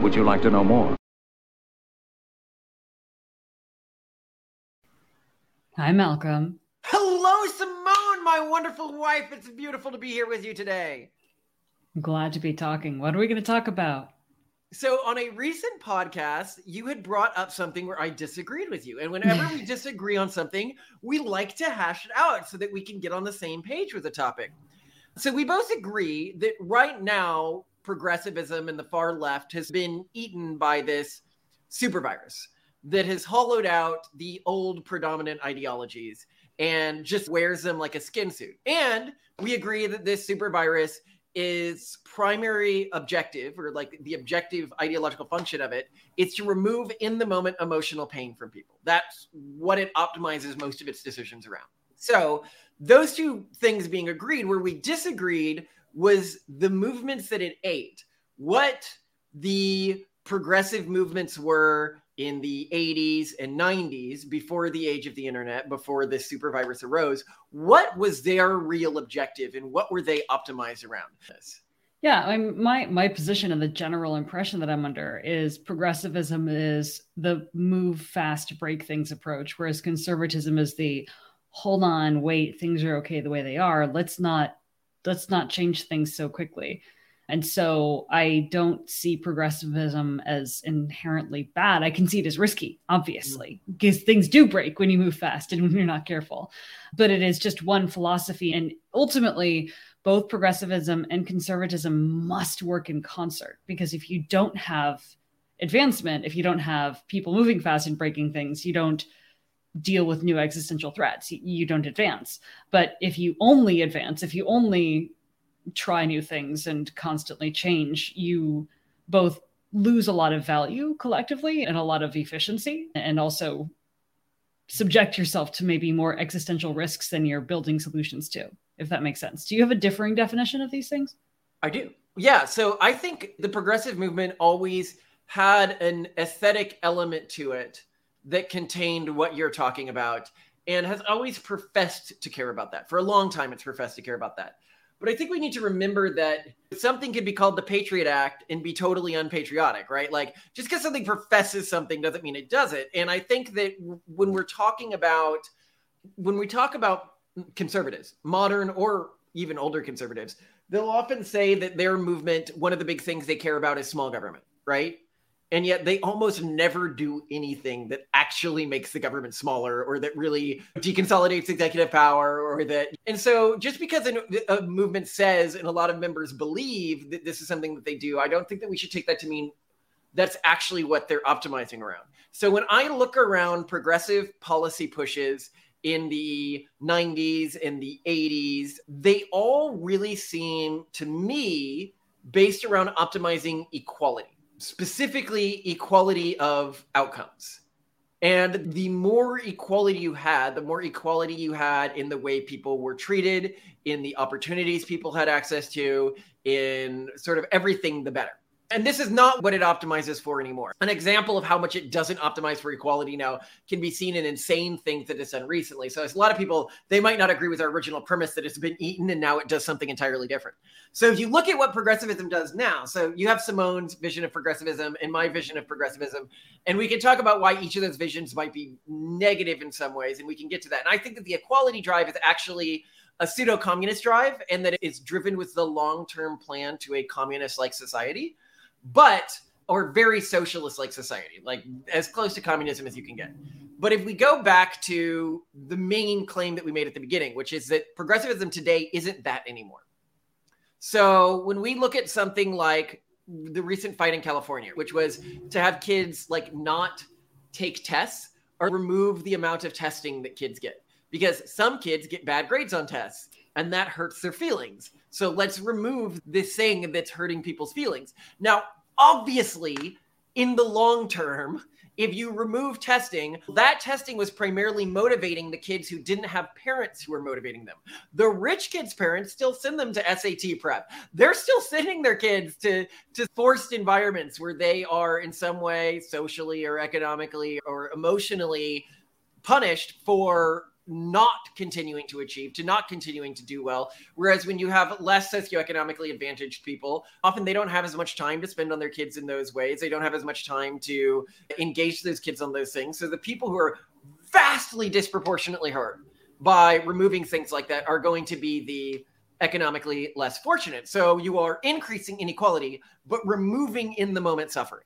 Would you like to know more? Hi, Malcolm. Hello, Simone, my wonderful wife. It's beautiful to be here with you today. I'm glad to be talking. What are we going to talk about? So, on a recent podcast, you had brought up something where I disagreed with you. And whenever we disagree on something, we like to hash it out so that we can get on the same page with the topic. So, we both agree that right now, progressivism and the far left has been eaten by this super virus that has hollowed out the old predominant ideologies and just wears them like a skin suit. And we agree that this super virus is primary objective or like the objective ideological function of it is to remove in the moment emotional pain from people that's what it optimizes most of its decisions around so those two things being agreed where we disagreed was the movements that it ate. What the progressive movements were in the 80s and 90s before the age of the internet before this super virus arose what was their real objective and what were they optimized around this? Yeah I mean, my my position and the general impression that i'm under is progressivism is the move fast break things approach whereas conservatism is the hold on wait things are okay the way they are. Let's not let's not change things so quickly and so I don't see progressivism as inherently bad. I can see it as risky, obviously, mm-hmm. because things do break when you move fast and when you're not careful. But it is just one philosophy. And ultimately, both progressivism and conservatism must work in concert because if you don't have advancement, if you don't have people moving fast and breaking things, you don't deal with new existential threats. You don't advance. But if you only advance, if you only try new things and constantly change, you both lose a lot of value collectively and a lot of efficiency, and also subject yourself to maybe more existential risks than you're building solutions to, if that makes sense. Do you have a differing definition of these things? I do. Yeah. So I think the progressive movement always had an aesthetic element to it that contained what you're talking about and has always professed to care about that. For a long time, it's professed to care about that. But I think we need to remember that something can be called the Patriot Act and be totally unpatriotic, right? Like just because something professes something doesn't mean it does it. And I think that when we're talking about when we talk about conservatives, modern or even older conservatives, they'll often say that their movement, one of the big things they care about is small government, right? And yet they almost never do anything that actually makes the government smaller or that really deconsolidates executive power or that and so just because a, movement says and a lot of members believe that this is something that they do i don't think that we should take that to mean that's actually what they're optimizing around. So when i look around progressive policy pushes in the 90s and the 80s they all really seem to me based around optimizing equality specifically equality of outcomes. And the more equality you had, the more equality you had in the way people were treated, in the opportunities people had access to, in sort of everything, the better. And this is not what it optimizes for anymore. An example of how much it doesn't optimize for equality now can be seen in insane things that it's done recently. So, a lot of people, they might not agree with our original premise that it's been eaten and now it does something entirely different. So, if you look at what progressivism does now, so you have Simone's vision of progressivism and my vision of progressivism, and we can talk about why each of those visions might be negative in some ways, and we can get to that. And I think that the equality drive is actually a pseudo communist drive and that it's driven with the long term plan to a communist like society but or very socialist like society, like as close to communism as you can get. But if we go back to the main claim that we made at the beginning, which is that progressivism today isn't that anymore. So when we look at something like the recent fight in California, which was to have kids like not take tests or remove the amount of testing that kids get, because some kids get bad grades on tests and that hurts their feelings. So let's remove this thing that's hurting people's feelings. Now, obviously, in the long term, if you remove testing, that testing was primarily motivating the kids who didn't have parents who were motivating them. The rich kids' parents still send them to SAT prep. They're still sending their kids to, to forced environments where they are in some way socially or economically or emotionally punished for not continuing to achieve, to not continuing to do well. Whereas when you have less socioeconomically advantaged people, often they don't have as much time to spend on their kids in those ways. They don't have as much time to engage those kids on those things. So the people who are vastly disproportionately hurt by removing things like that are going to be the economically less fortunate. So you are increasing inequality, but removing in the moment suffering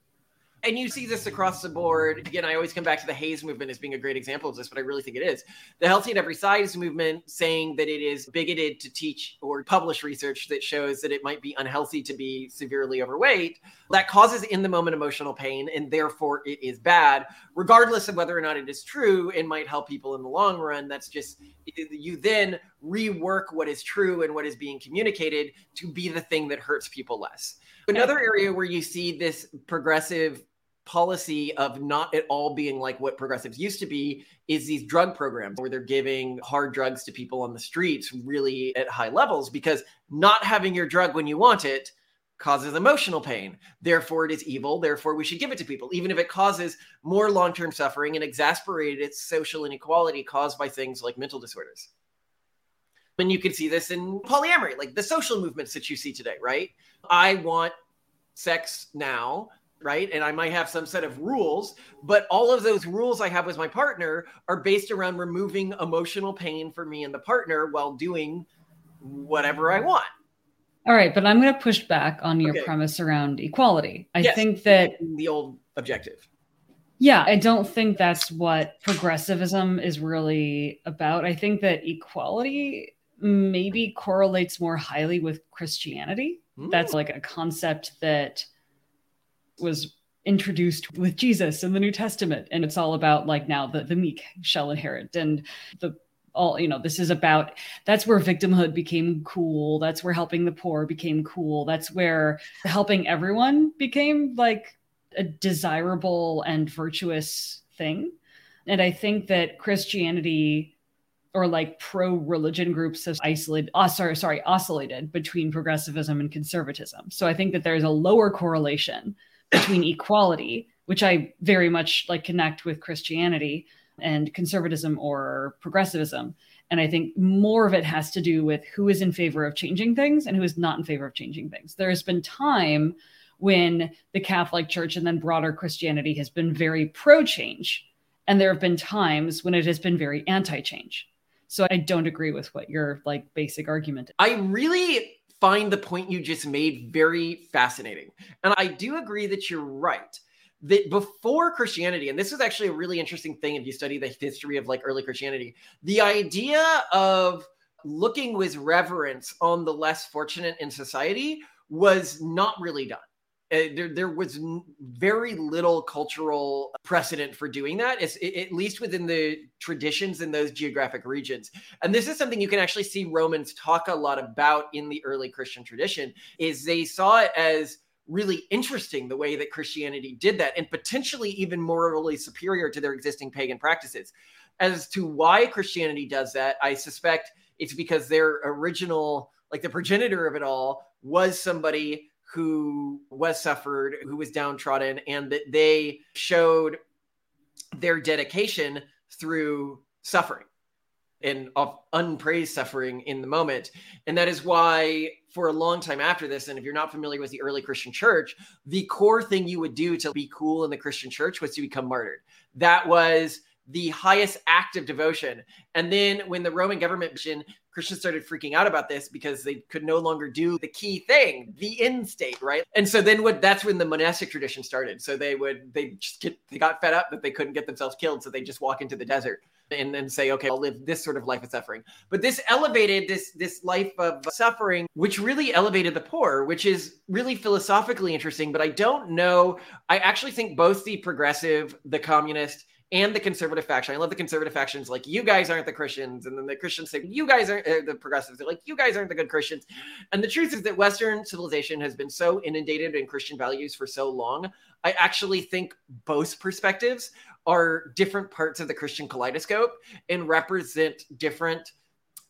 and you see this across the board. Again, I always come back to the HAES movement as being a great example of this, but I really think it is. The Healthy at Every Size movement saying that it is bigoted to teach or publish research that shows that it might be unhealthy to be severely overweight. That causes in the moment emotional pain, and therefore it is bad, regardless of whether or not it is true and might help people in the long run. That's just, you then rework what is true and what is being communicated to be the thing that hurts people less. Another area where you see this progressive policy of not at all being like what progressives used to be is these drug programs where they're giving hard drugs to people on the streets really at high levels because not having your drug when you want it causes emotional pain. Therefore, it is evil. Therefore, we should give it to people, even if it causes more long term suffering and exacerbated social inequality caused by things like mental disorders. And you can see this in polyamory, like the social movements that you see today, right? I want sex now right? And I might have some set of rules, but all of those rules I have with my partner are based around removing emotional pain for me and the partner while doing whatever I want. All right, but I'm going to push back on your okay. premise around equality. I yes, think that the old objective. Yeah, I don't think that's what progressivism is really about. I think that equality maybe correlates more highly with Christianity. Mm. That's like a concept that was introduced with Jesus in the New Testament. And it's all about like now the, the meek shall inherit and the all, you know, this is about that's where victimhood became cool. That's where helping the poor became cool. That's where helping everyone became like a desirable and virtuous thing. And I think that Christianity or like pro religion groups have isolated, oh, uh, sorry, sorry, oscillated between progressivism and conservatism. So I think that there's a lower correlation between equality, which I very much like connect with Christianity and conservatism or progressivism. And I think more of it has to do with who is in favor of changing things and who is not in favor of changing things. There has been time when the Catholic Church and then broader Christianity has been very pro change. And there have been times when it has been very anti change. So I don't agree with what your like basic argument is. I really find the point you just made very fascinating. And I do agree that you're right. That before Christianity, and this is actually a really interesting thing if you study the history of like early Christianity, the idea of looking with reverence on the less fortunate in society was not really done. Uh, there, there was very little cultural precedent for doing that, it, at least within the traditions in those geographic regions. And this is something you can actually see Romans talk a lot about in the early Christian tradition. Is they saw it as really interesting the way that Christianity did that, and potentially even morally superior to their existing pagan practices. As to why Christianity does that, I suspect it's because their original, like the progenitor of it all, was somebody who was suffered, who was downtrodden, and that they showed their dedication through suffering and of unpraised suffering in the moment. And that is why, for a long time after this, and if you're not familiar with the early Christian church, the core thing you would do to be cool in the Christian church was to become martyred. That was the highest act of devotion. And then when the Roman government Christians started freaking out about this because they could no longer do the key thing, the end state, right? And so then what that's when the monastic tradition started. So they would they just get they got fed up that they couldn't get themselves killed, so they just walk into the desert and then say, okay, I'll live this sort of life of suffering. But this elevated this this life of suffering, which really elevated the poor, which is really philosophically interesting. But I don't know. I actually think both the progressive, the communist, and the conservative faction. I love the conservative factions like you guys aren't the Christians, and then the Christians say you guys aren't uh, the progressives. They're like you guys aren't the good Christians. And the truth is that Western civilization has been so inundated in Christian values for so long. I actually think both perspectives are different parts of the Christian kaleidoscope and represent different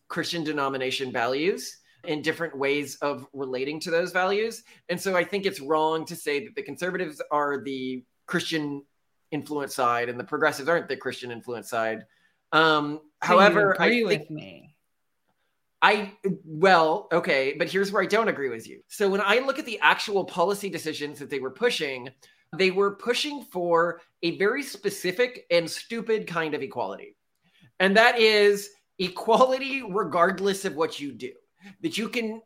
Christian denomination values and different ways of relating to those values. And so I think it's wrong to say that the conservatives are the Christian influence side and the progressives aren't the Christian influence side. Um, So however, I think with me. I well, okay, but here's where I don't agree with you. So when I look at the actual policy decisions that they were pushing, they were pushing for a very specific and stupid kind of equality. And that is equality regardless of what you do. That you can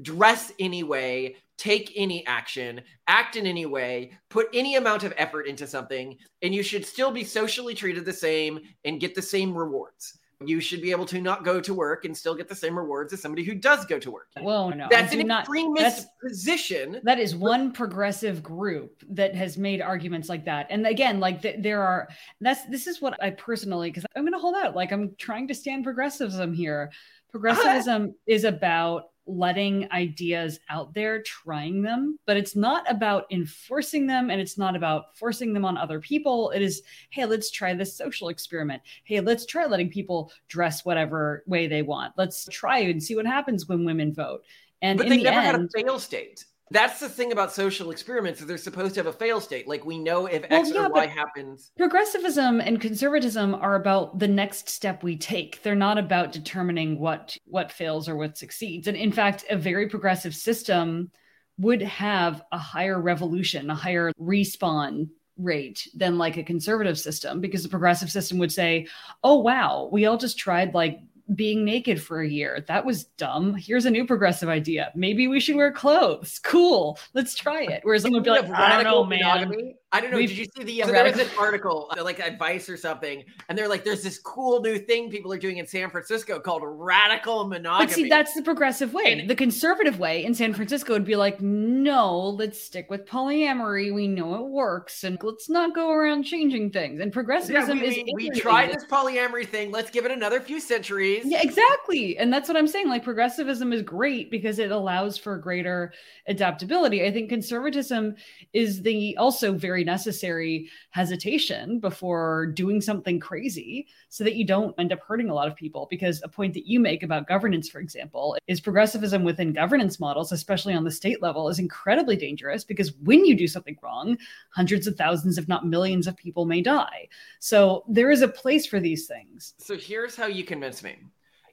dress any way, take any action, act in any way, put any amount of effort into something, and you should still be socially treated the same and get the same rewards. You should be able to not go to work and still get the same rewards as somebody who does go to work. Well, no, That's an not- extremist that's- position. that is one progressive group that has made arguments like that and again like th- there are that's this is what i personally because i'm going to hold out like i'm trying to stand progressivism here uh-huh. progressivism is about letting ideas out there trying them but it's not about enforcing them and it's not about forcing them on other people. It is hey let's try this social experiment. Hey let's try letting people dress whatever way they want. Let's try and see what happens when women vote. And But they the never end, had a fail state. That's the thing about social experiments is they're supposed to have a fail state. Like we know if Well, X yeah, or Y happens. progressivism and conservatism are about the next step we take they're not about determining what what fails or what succeeds and in fact a very progressive system would have a higher revolution a higher respawn rate than like a conservative system because the progressive system would say oh wow we all just tried like being naked for a year. That was dumb. Here's a new progressive idea. Maybe we should wear clothes. Cool. Let's try it. Whereas someone would be like i don't know radical man. monogamy? I don't know. We've- Did you see the? So there was an article, uh, like advice or something, and they're like, "There's this cool new thing people are doing in San Francisco called radical monogamy." But see, that's the progressive way. And- the conservative way in San Francisco would be like, no, let's stick with polyamory. We know it works, and let's not go around changing things. And yeah, progressivism we, is we, we tried this polyamory thing. Let's give it another few centuries. Yeah, exactly. And that's what I'm saying. Like progressivism is great because it allows for greater adaptability. I think conservatism is the also very necessary hesitation before doing something crazy so that you don't end up hurting a lot of people. Because a point that you make about governance, for example, is progressivism within governance models, especially on the state level, is incredibly dangerous because when you do something wrong, hundreds of thousands, if not millions of people may die. So there is a place for these things. So here's how you convince me.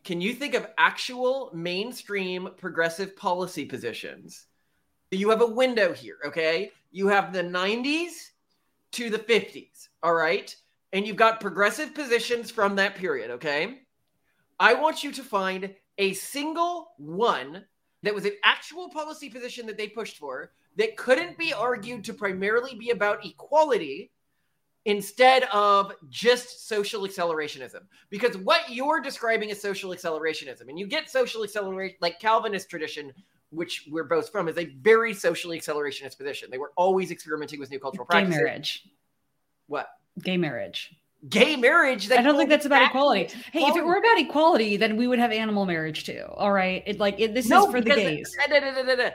Can you think of actual mainstream progressive policy positions? You have a window here, okay? You have the 90s to the 50s, all right? And you've got progressive positions from that period, okay? I want you to find a single one that was an actual policy position that they pushed for that couldn't be argued to primarily be about equality instead of just social accelerationism. Because what you're describing is social accelerationism, and you get social acceleration, like Calvinist tradition, which we're both from, is a very socially accelerationist position. They were always experimenting with new cultural Gay practices. marriage. What? Gay marriage. Gay marriage. I don't think that's about equality. Hey, if it were about equality, then we would have animal marriage too. All right. It like it, this No, is for the gays. da- da- da.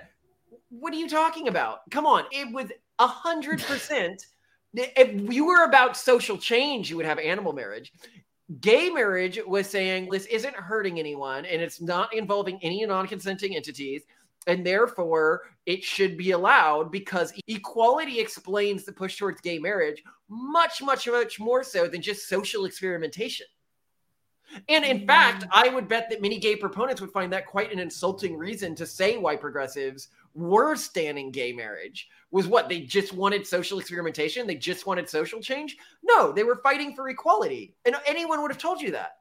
What are you talking about? Come on. It was a hundred percent. If you were about social change, you would have animal marriage. Gay marriage was saying this isn't hurting anyone and it's not involving any non-consenting entities. And therefore, it should be allowed because equality explains the push towards gay marriage much, much, much more so than just social experimentation. And in mm-hmm. fact, I would bet that many gay proponents would find that quite an insulting reason to say why progressives were standing gay marriage was what they just wanted social experimentation, they just wanted social change. No, they were fighting for equality, and anyone would have told you that.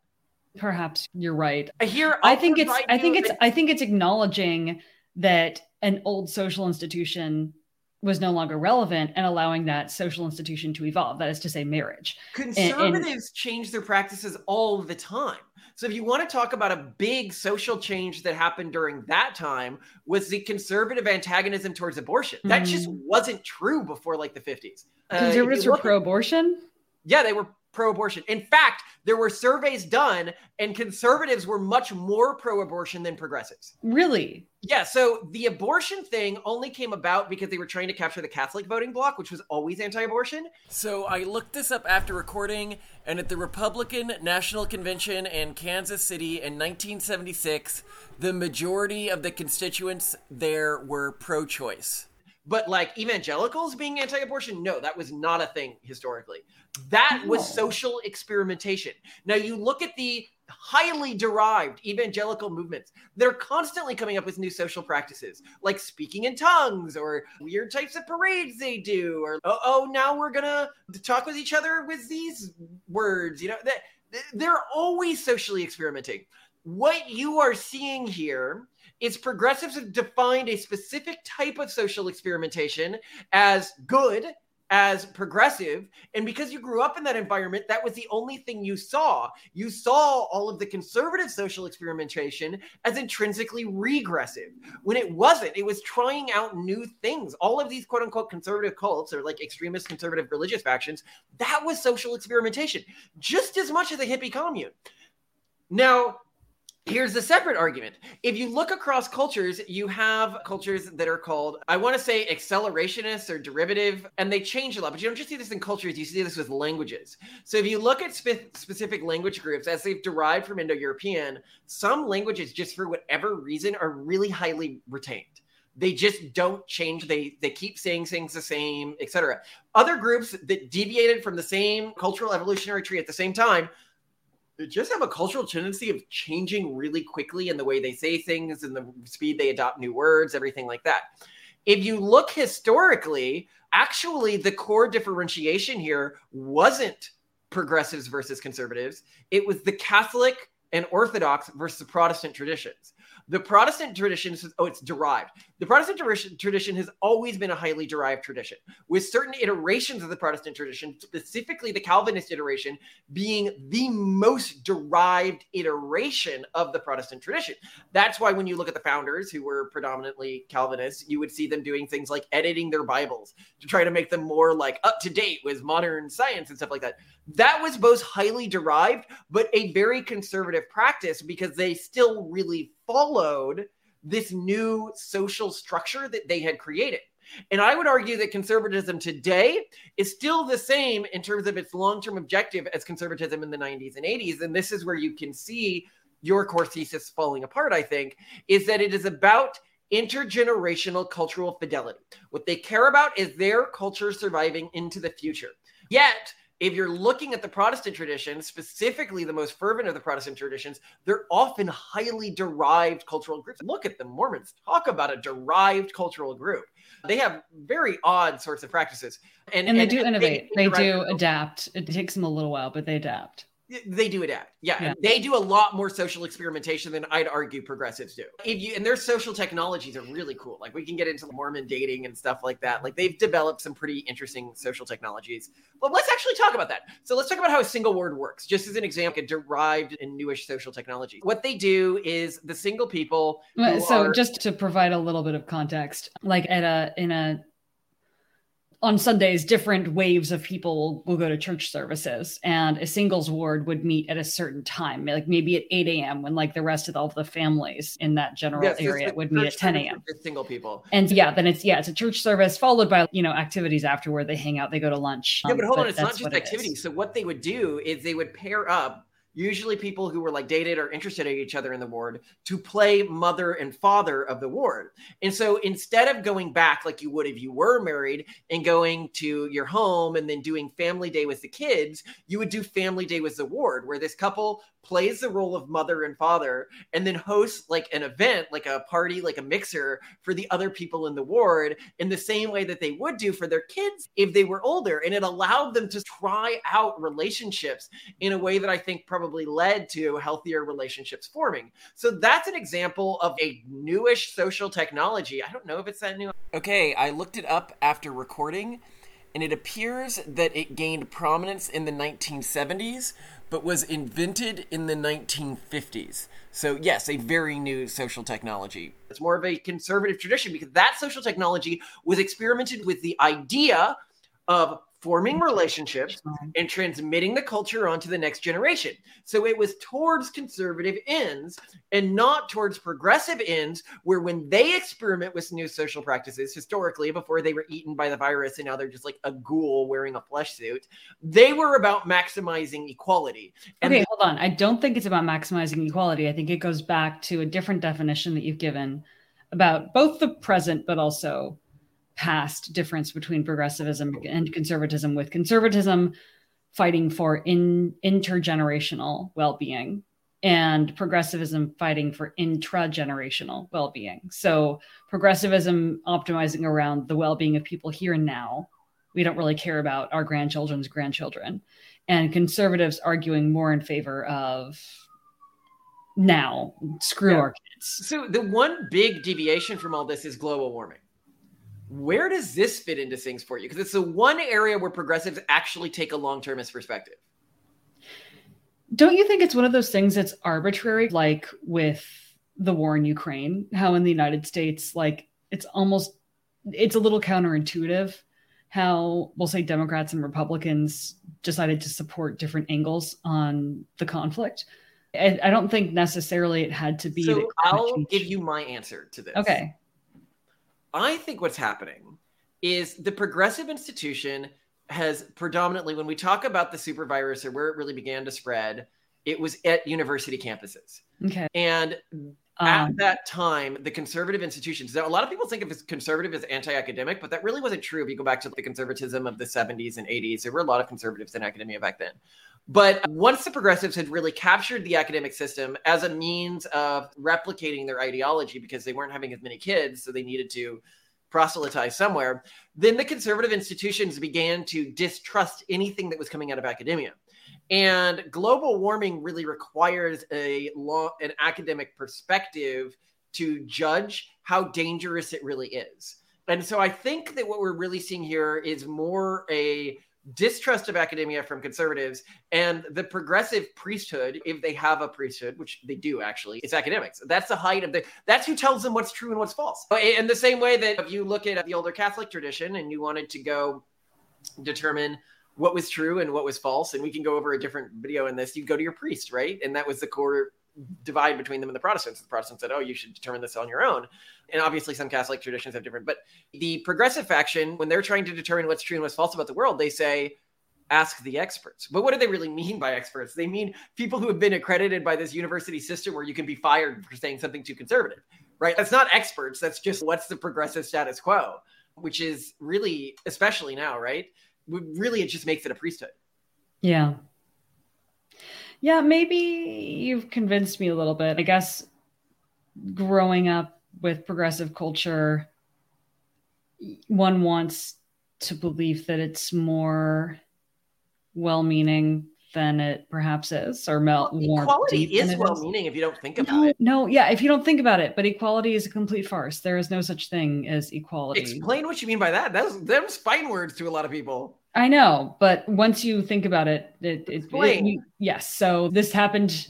Perhaps you're right. Here, I I'll think it's I think it's I think it's acknowledging that an old social institution was no longer relevant and allowing that social institution to evolve. That is to say, marriage. conservatives change their practices all the time. So if you want to talk about a big social change that happened during that time was the conservative antagonism towards abortion. That just Mhm. wasn't true before like the 50s. Uh, Conservatives were pro-abortion. Yeah, they were pro abortion. In fact, there were surveys done, and conservatives were much more pro abortion than progressives. Really? Yeah, so the abortion thing only came about because they were trying to capture the Catholic voting bloc, which was always anti abortion. So I looked this up after recording, and at the Republican National Convention in Kansas City in 1976, the majority of the constituents there were pro choice. But like evangelicals being anti abortion, no, that was not a thing historically. That was social experimentation. Now you look at the highly derived evangelical movements. They're constantly coming up with new social practices, like speaking in tongues or weird types of parades they do, or oh, oh now we're gonna talk with each other with these words. You know, That they're always socially experimenting. What you are seeing here is progressives have defined a specific type of social experimentation as good as progressive. And because you grew up in that environment, that was the only thing you saw. You saw all of the conservative social experimentation as intrinsically regressive when it wasn't. It was trying out new things. All of these quote unquote conservative cults or like extremist conservative religious factions, that was social experimentation just as much as a hippie commune. Now, Here's a separate argument. If you look across cultures, you have cultures that are called, I want to say accelerationists or derivative, and they change a lot. But you don't just see this in cultures, you see this with languages. So if you look at spe- specific language groups as they've derived from Indo European, some languages, just for whatever reason, are really highly retained they just don't change they they keep saying things the same etc other groups that deviated from the same cultural evolutionary tree at the same time just have a cultural tendency of changing really quickly in the way they say things and the speed they adopt new words, everything like that. If you look historically, actually, the core differentiation here wasn't progressives versus conservatives, it was the Catholic and Orthodox versus the Protestant traditions. The Protestant tradition says, oh, it's derived. The Protestant tradition has always been a highly derived tradition, with certain iterations of the Protestant tradition, specifically the Calvinist iteration, being the most derived iteration of the Protestant tradition. That's why when you look at the founders, who were predominantly Calvinists, you would see them doing things like editing their Bibles to try to make them more like up to date with modern science and stuff like that. That was both highly derived, but a very conservative practice because they still really followed this new social structure that they had created. And I would argue that conservatism today is still the same in terms of its long term objective as conservatism in the 90s and 80s. And this is where you can see your core thesis falling apart, I think, is that it is about intergenerational cultural fidelity. What they care about is their culture surviving into the future. Yet, if you're looking at the Protestant tradition, specifically the most fervent of the Protestant traditions, they're often highly derived cultural groups. Look at the Mormons. Talk about a derived cultural group. They have very odd sorts of practices. And, and they and do innovate. They, they do adapt. It takes them a little while, but they adapt they do adapt. Yeah, yeah. They do a lot more social experimentation than I'd argue progressives do. If you and their social technologies are really cool. Like we can get into Mormon dating and stuff like that. Like they've developed some pretty interesting social technologies. But let's actually talk about that. So let's talk about how a single ward works, just as an example, a derived and newish social technology. What they do is the single people. So are- just to provide a little bit of context, like at a in a on Sundays, different waves of people will, will, go to church services, and a singles ward would meet at a certain time, like maybe at 8 a.m., when like the rest of all the families in that general yes, area would meet at 10 a.m. Single people. And yeah, then it's yeah, it's a church service followed by you know activities afterward. They hang out, they go to lunch. Yeah, but um, hold but on, it's not just activities. So what they would do is they would pair up usually people who were like dated or interested in each other in the ward, to play mother and father of the ward. And so instead of going back like you would if you were married and going to your home and then doing family day with the kids, you would do family day with the ward, where this couple plays the role of mother and father and then hosts like an event, like a party, like a mixer for the other people in the ward in the same way that they would do for their kids if they were older. And it allowed them to try out relationships in a way that I think probably led to healthier relationships forming. So that's an example of a newish social technology. I don't know if it's that new. Okay, I looked it up after recording and it appears that it gained prominence in the 1970s but was invented in the 1950s. So, yes, a very new social technology. It's more of a conservative tradition because that social technology was experimented with the idea of forming relationships and transmitting the culture onto the next generation. So it was towards conservative ends and not towards progressive ends, where when they experiment with new social practices historically, before they were eaten by the virus and now they're just like a ghoul wearing a flesh suit, they were about maximizing equality. And okay, hold on. I don't think it's about maximizing equality. I think it goes back to a different definition that you've given about both the present, but also past difference between progressivism and conservatism, with conservatism fighting for in, intergenerational well being and progressivism fighting for intragenerational well being. So, progressivism optimizing around the well being of people here and now. We don't really care about our grandchildren's grandchildren. And conservatives arguing more in favor of now, screw yeah. our kids. So, the one big deviation from all this is global warming. Where does this fit into things for you? Because it's the one area where progressives actually take a long termist perspective. Don't you think it's one of those things that's arbitrary, like with the war in Ukraine? How in the United States, like it's almost it's a little counterintuitive how we'll say Democrats and Republicans decided to support different angles on the conflict. I, I don't think necessarily it had to be. So I'll give you my answer to this. Okay. I think what's happening is the progressive institution has predominantly, when we talk about the super virus or where it really began to spread, it was at university campuses. Okay. And at um, that time, the conservative institutions, a lot of people think of as conservative as anti-academic, but that really wasn't true if you go back to the conservatism of the 70s and 80s. There were a lot of conservatives in academia back then. But once the progressives had really captured the academic system as a means of replicating their ideology because they weren't having as many kids, so they needed to proselytize somewhere, then the conservative institutions began to distrust anything that was coming out of academia. And global warming really requires a law, an academic perspective to judge how dangerous it really is. And so I think that what we're really seeing here is more a distrust of academia from conservatives and the progressive priesthood if they have a priesthood which they do actually it's academics that's the height of the that's who tells them what's true and what's false uh, in the same way that if you look at the older catholic tradition and you wanted to go determine what was true and what was false and we can go over a different video in this you go to your priest right and that was the core divide between them and the Protestants. The Protestants said, "Oh, you should determine this on your own." And obviously, some Catholic traditions have different. But the progressive faction, when they're trying to determine what's true and what's false about the world, they say, "Ask the experts." But what do they really mean by experts? They mean people who have been accredited by this university system where you can be fired for saying something too conservative, right? That's not experts. That's just what's the progressive status quo, which is really, especially now, right? Really, it just makes it a priesthood. Yeah. Yeah, maybe you've convinced me a little bit. I guess growing up with progressive culture, one wants to believe that it's more well meaning than it perhaps is, or melt well, equality is well meaning if you don't think about no, it. No, yeah, if you don't think about it, but equality is a complete farce. There is no such thing as equality. Explain what you mean by that. That's them's fine words to a lot of people. I know, but once you think about it, it, it, it you, yes. So this happened.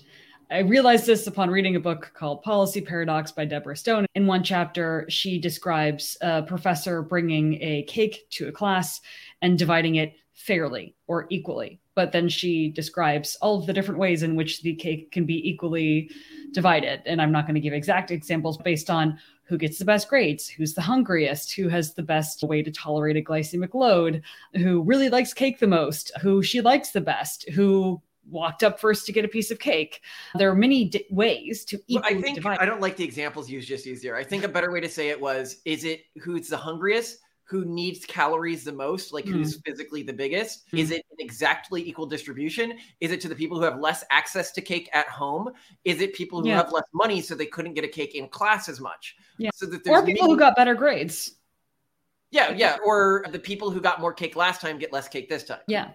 I realized this upon reading a book called Policy Paradox by Deborah Stone. In one chapter, she describes a professor bringing a cake to a class and dividing it fairly or equally. But then she describes all of the different ways in which the cake can be equally divided. And I'm not going to give exact examples based on who gets the best grades, who's the hungriest, who has the best way to tolerate a glycemic load, who really likes cake the most, who she likes the best, who walked up first to get a piece of cake. There are many di- ways to equally well, I think divide. I don't like the examples used just easier. I think a better way to say it was is it who's the hungriest who needs calories the most, like mm. who's physically the biggest? Mm. Is it an exactly equal distribution? Is it to the people who have less access to cake at home? Is it people who yeah. have less money so they couldn't get a cake in class as much? Yeah. So that or people who got better grades. Yeah, yeah. Or the people who got more cake last time get less cake this time. Yeah.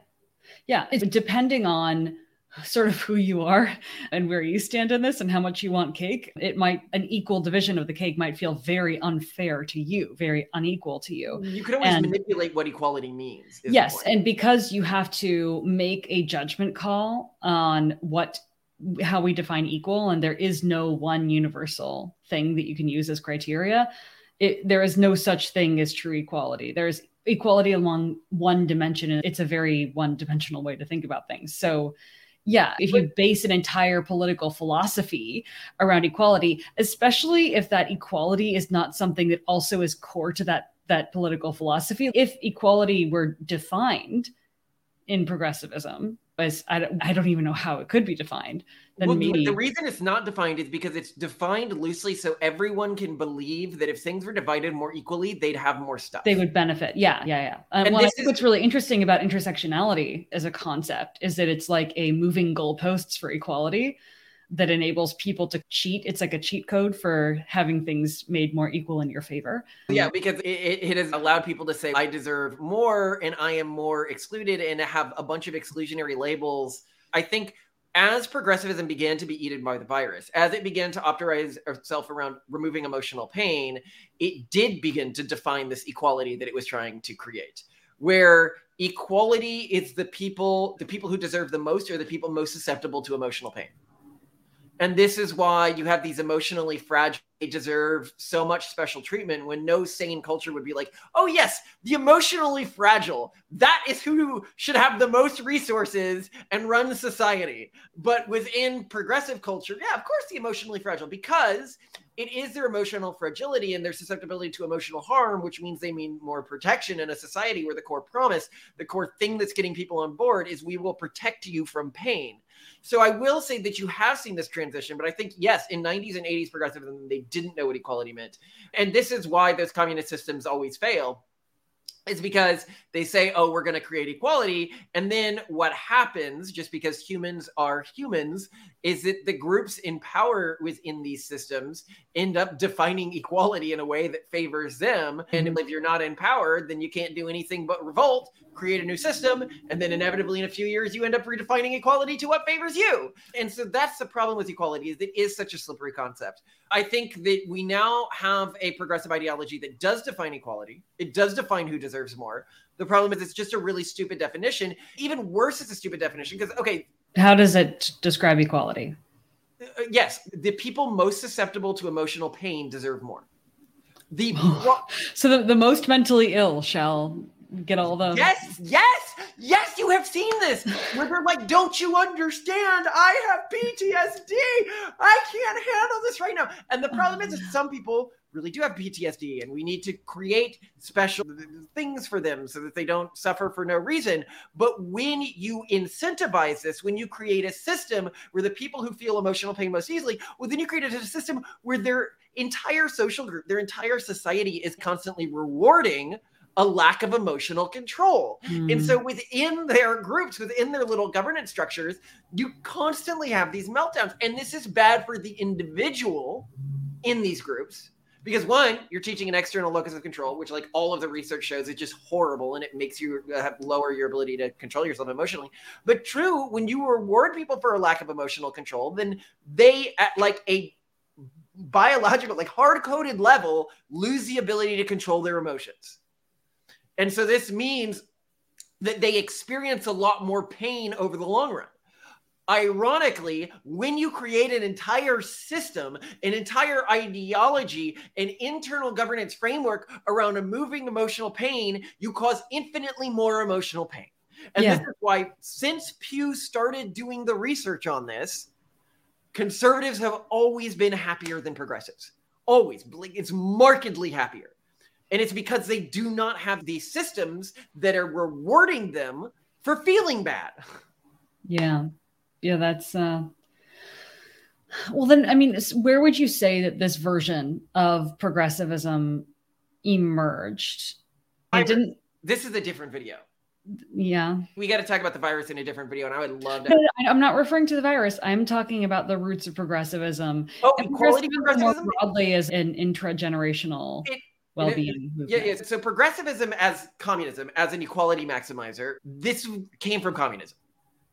Yeah. It's depending on sort of who you are and where you stand in this and how much you want cake it might an equal division of the cake might feel very unfair to you very unequal to you. You can always and, manipulate what equality means yes and because you have to make a judgment call on what how we define equal and there is no one universal thing that you can use as criteria it, there is no such thing as true equality. There's equality along one dimension and it's a very one dimensional way to think about things. So yeah, if you base an entire political philosophy around equality, especially if that equality is not something that also is core to that that political philosophy, if equality were defined in progressivism was I don't, I don't even know how it could be defined. Then well, maybe the reason it's not defined is because it's defined loosely so everyone can believe that if things were divided more equally they'd have more stuff. They would benefit. Yeah yeah yeah. Um, well, I think is... what's really interesting about intersectionality as a concept is that it's like a moving goalposts for equality that enables people to cheat. It's like a cheat code for having things made more equal in your favor. Yeah, because it, it, has allowed people to say, I deserve more and I am more excluded and have a bunch of exclusionary labels. I think as progressivism began to be eaten by the virus, as it began to optimize itself around removing emotional pain, it did begin to define this equality that it was trying to create, where equality is the people, the people who deserve the most are the people most susceptible to emotional pain. And this is why you have these emotionally fragile, they deserve so much special treatment when no sane culture would be like, oh, yes, the emotionally fragile, that is who should have the most resources and run society. But within progressive culture, yeah, of course, the emotionally fragile, because it is their emotional fragility and their susceptibility to emotional harm, which means they mean more protection in a society where the core promise, the core thing that's getting people on board is we will protect you from pain. So I will say that you have seen this transition, but I think yes, in 90s and 80s progressivism, they didn't know what equality meant. And this is why those communist systems always fail is because they say, oh, we're going to create equality. And then what happens, just because humans are humans, is that the groups in power within these systems end up defining equality in a way that favors them. And mm-hmm. if you're not in power, then you can't do anything but revolt, create a new system, and then inevitably in a few years you end up redefining equality to what favors you. And so that's the problem with equality is it is such a slippery concept. I think that we now have a progressive ideology that does define equality. It does define who deserves more. The problem is it's just a really stupid definition. Even worse, it's a stupid definition because okay, how does it describe equality? Uh, yes, the people most susceptible to emotional pain deserve more. The so the, the most mentally ill shall get all the yes yes yes you have seen this. Where they're like don't you understand? I have ptsd i can't handle this right now. And the problem is that uh. some people really do have PTSD and we need to create special things for them so that they don't suffer for no reason. But when you incentivize this, when you create a system where the people who feel emotional pain most easily, well, then you create a system where their entire social group, their entire society is constantly rewarding a lack of emotional control. Mm. And so hmm. within their groups, within their little governance structures, you constantly have these meltdowns. And this is bad for the individual in these groups because one you're teaching an external locus of control which like all of the research shows is just horrible and it makes you uh, have lower your ability to control yourself emotionally but true when you reward people for a lack of emotional control then they at like a biological like hard-coded level lose the ability to control their emotions and so this means that they experience a lot more pain over the long run Ironically, when you create an entire system, an entire ideology, an internal governance framework around removing emotional pain, you cause infinitely more emotional pain. And yeah. this is why, since Pew started doing the research on this, conservatives have always been happier than progressives. Always. It's markedly happier. And it's because they do not have these systems that are rewarding them for feeling bad. Yeah yeah, that's uh well then I mean where would you say that this version of progressivism emerged? I didn't this is a different video. Yeah. We got to talk about the virus in a different video, and I would love to. I'm not referring to the virus. I'm talking about the roots of progressivism. Oh, and equality progressivism? More broadly as an intragenerational it, well-being. It, yeah, yeah. So progressivism as communism, as an equality maximizer, this came from communism.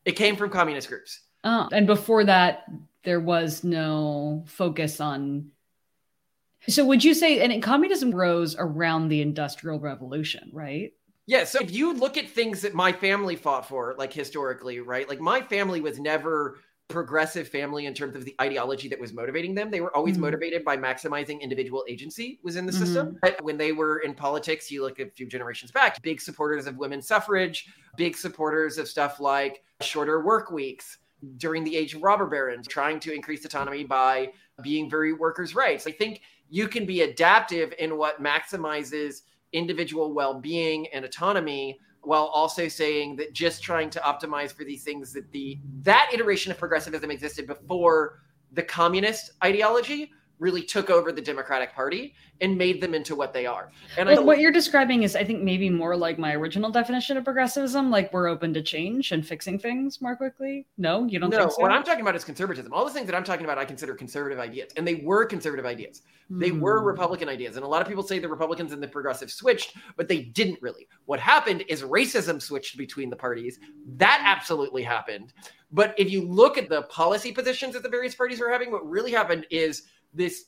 It came from communist groups. Oh, and before that, there was no focus on. So, would you say, and communism rose around the Industrial Revolution, right? Yeah. So, if you look at things that my family fought for, like historically, right? Like, my family was never progressive family in terms of the ideology that was motivating them. They were always mm-hmm. motivated by maximizing individual agency was in the mm-hmm. system. But when they were in politics, you look a few generations back, big supporters of women's suffrage, big supporters of stuff like shorter work weeks during the age of robber barons, trying to increase autonomy by being very workers' rights. I think you can be adaptive in what maximizes individual well-being and autonomy while also saying that just trying to optimize for these things that the that iteration of progressivism existed before the communist ideology really took over the Democratic Party and made them into what they are. And well, I, what you're describing is, I think, maybe more like my original definition of progressivism. Like we're open to change and fixing things more quickly. No, you don't. No, so? what I'm talking about is conservatism. All the things that I'm talking about, I consider conservative ideas, and they were conservative ideas. Mm. They were hmm. Republican ideas, and a lot of people say the Republicans and the progressives switched, but they didn't really. What happened is racism switched between the parties. That absolutely happened. But if you look at the policy positions that the various parties were having, what really happened is this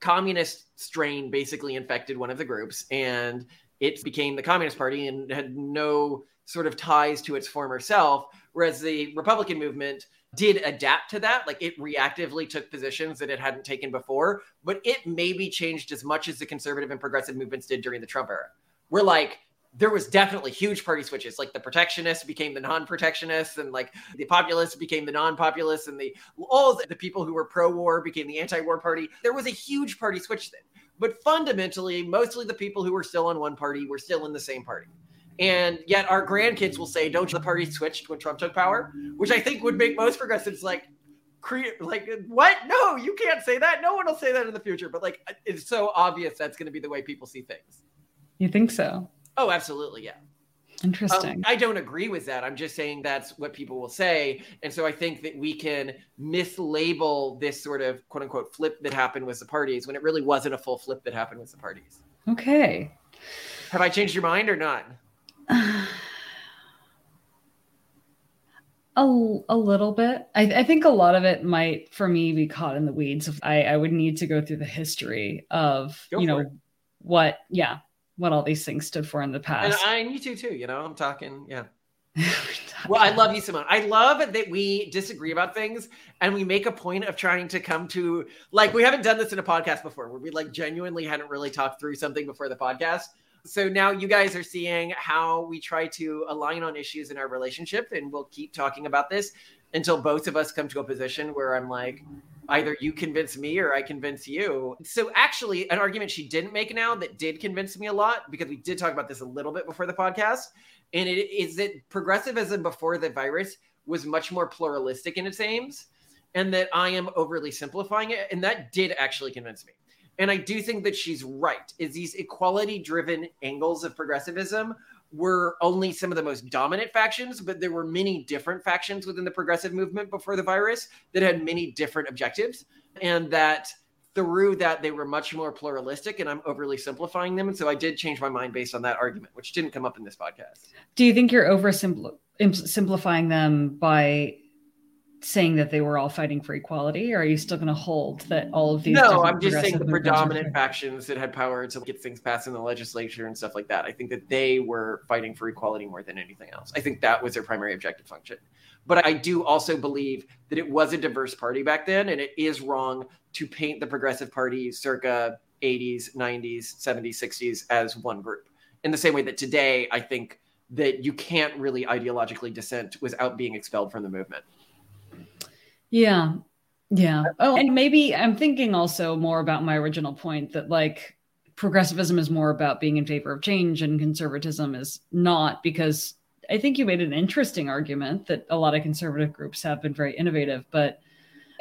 communist strain basically infected one of the groups and it became the Communist Party and had no sort of ties to its former self. Whereas the Republican movement did adapt to that. Like it reactively took positions that it hadn't taken before, but it maybe changed as much as the conservative and progressive movements did during the Trump era. We're like, there was definitely huge party switches. Like the protectionists became the non-protectionists, and like the populists became the non-populists, and the all the people who were pro-war became the anti-war party. There was a huge party switch then. But fundamentally, mostly the people who were still on one party were still in the same party. And yet our grandkids will say, "Don't the party switched when Trump took power?" Which I think would make most progressives like like what? No, you can't say that. No one will say that in the future. But like it's so obvious that's going to be the way people see things. You think so? Oh, absolutely, yeah. Interesting. Um, I don't agree with that. I'm just saying that's what people will say. And so I think that we can mislabel this sort of quote unquote flip that happened with the parties when it really wasn't a full flip that happened with the parties. Okay. Have I changed your mind or not? a, a little bit. I, I, think a lot of it might, for me, be caught in the weeds. I, I would need to go through the history of, Go you know, it. what, yeah, what all these things stood for in the past. And I and you too, too. You know, I'm talking, yeah. well, I love you, Simone. I love that we disagree about things and we make a point of trying to come to like we haven't done this in a podcast before where we like genuinely hadn't really talked through something before the podcast. So now you guys are seeing how we try to align on issues in our relationship, and we'll keep talking about this until both of us come to a position where I'm like, either you convince me or I convince you. So actually, an argument she didn't make now that did convince me a lot because we did talk about this a little bit before the podcast, and it is that progressivism before the virus was much more pluralistic in its aims, and that I am overly simplifying it, and that did actually convince me. And I do think that she's right. Is these equality-driven angles of progressivism were only some of the most dominant factions, but there were many different factions within the progressive movement before the virus that had many different objectives. And that through that, they were much more pluralistic, and I'm overly simplifying them. And so I did change my mind based on that argument, which didn't come up in this podcast. Do you think you're oversimplifying them by saying that they were all fighting for equality, or are you still going to hold that all of these? No, I'm just saying the predominant factions that had power to get things passed in the legislature and stuff like that. I think that they were fighting for equality more than anything else. I think that was their primary objective function. But I do also believe that it was a diverse party back then, and it is wrong to paint the Progressive Party circa 80s, 90s, 70s, 60s as one group. In the same way that today, I think that you can't really ideologically dissent without being expelled from the movement. Yeah. Yeah. Oh, and maybe I'm thinking also more about my original point that like progressivism is more about being in favor of change and conservatism is not because I think you made an interesting argument that a lot of conservative groups have been very innovative, but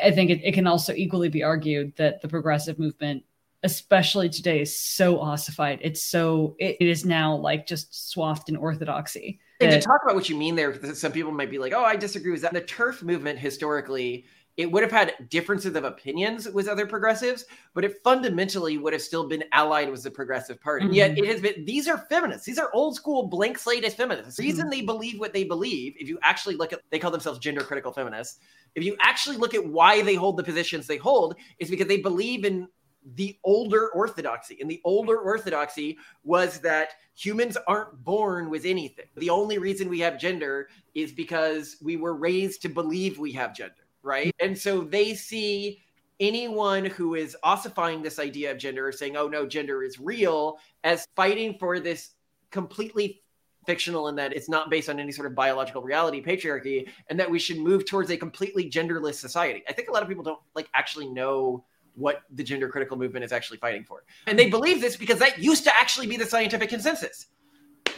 I think it, it can also equally be argued that the progressive movement, especially today, is so ossified. It's so, it, it is now like just swathed in orthodoxy and to talk about what you mean there, some people might be like, "Oh, I disagree with that." The TERF movement historically, it would have had differences of opinions with other progressives, but it fundamentally would have still been allied with the Progressive Party. Mm-hmm. Yet it has been. These are feminists. These are old school blank slate feminists. The reason mm-hmm. they believe what they believe, if you actually look at, they call themselves gender critical feminists. If you actually look at why they hold the positions they hold, is because they believe in the older orthodoxy. And the older orthodoxy was that humans aren't born with anything. The only reason we have gender is because we were raised to believe we have gender, right? And so they see anyone who is ossifying this idea of gender or saying, oh no, gender is real, as fighting for this completely fictional in that it's not based on any sort of biological reality patriarchy and that we should move towards a completely genderless society. I think a lot of people don't like actually know what the gender critical movement is actually fighting for. And they believe this because that used to actually be the scientific consensus.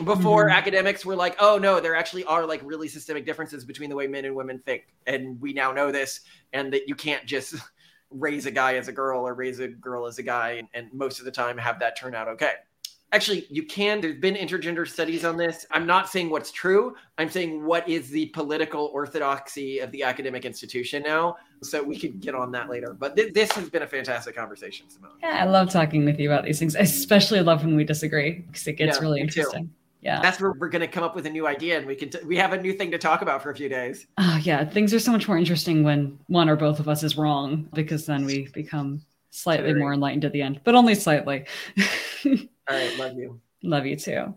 before Mhm. academics were like, oh no, there actually are like really systemic differences between the way men and women think. And we now know this, and that you can't just raise a guy as a girl or raise a girl as a guy, and, and most of the time have that turn out okay. Actually, you can. There's been intergender studies on this. I'm not saying what's true. I'm saying what is the political orthodoxy of the academic institution now. So we could get on that later. But th- this has been a fantastic conversation, Simone. Yeah, I love talking with you about these things. I especially love when we disagree because it gets Yeah, really interesting. Yeah. That's where we're going to come up with a new idea, and we can t- we have a new thing to talk about for a few days. Oh, yeah. Things are so much more interesting when one or both of us is wrong because then we become slightly more enlightened at the end, but only slightly. All right, love you. love you too.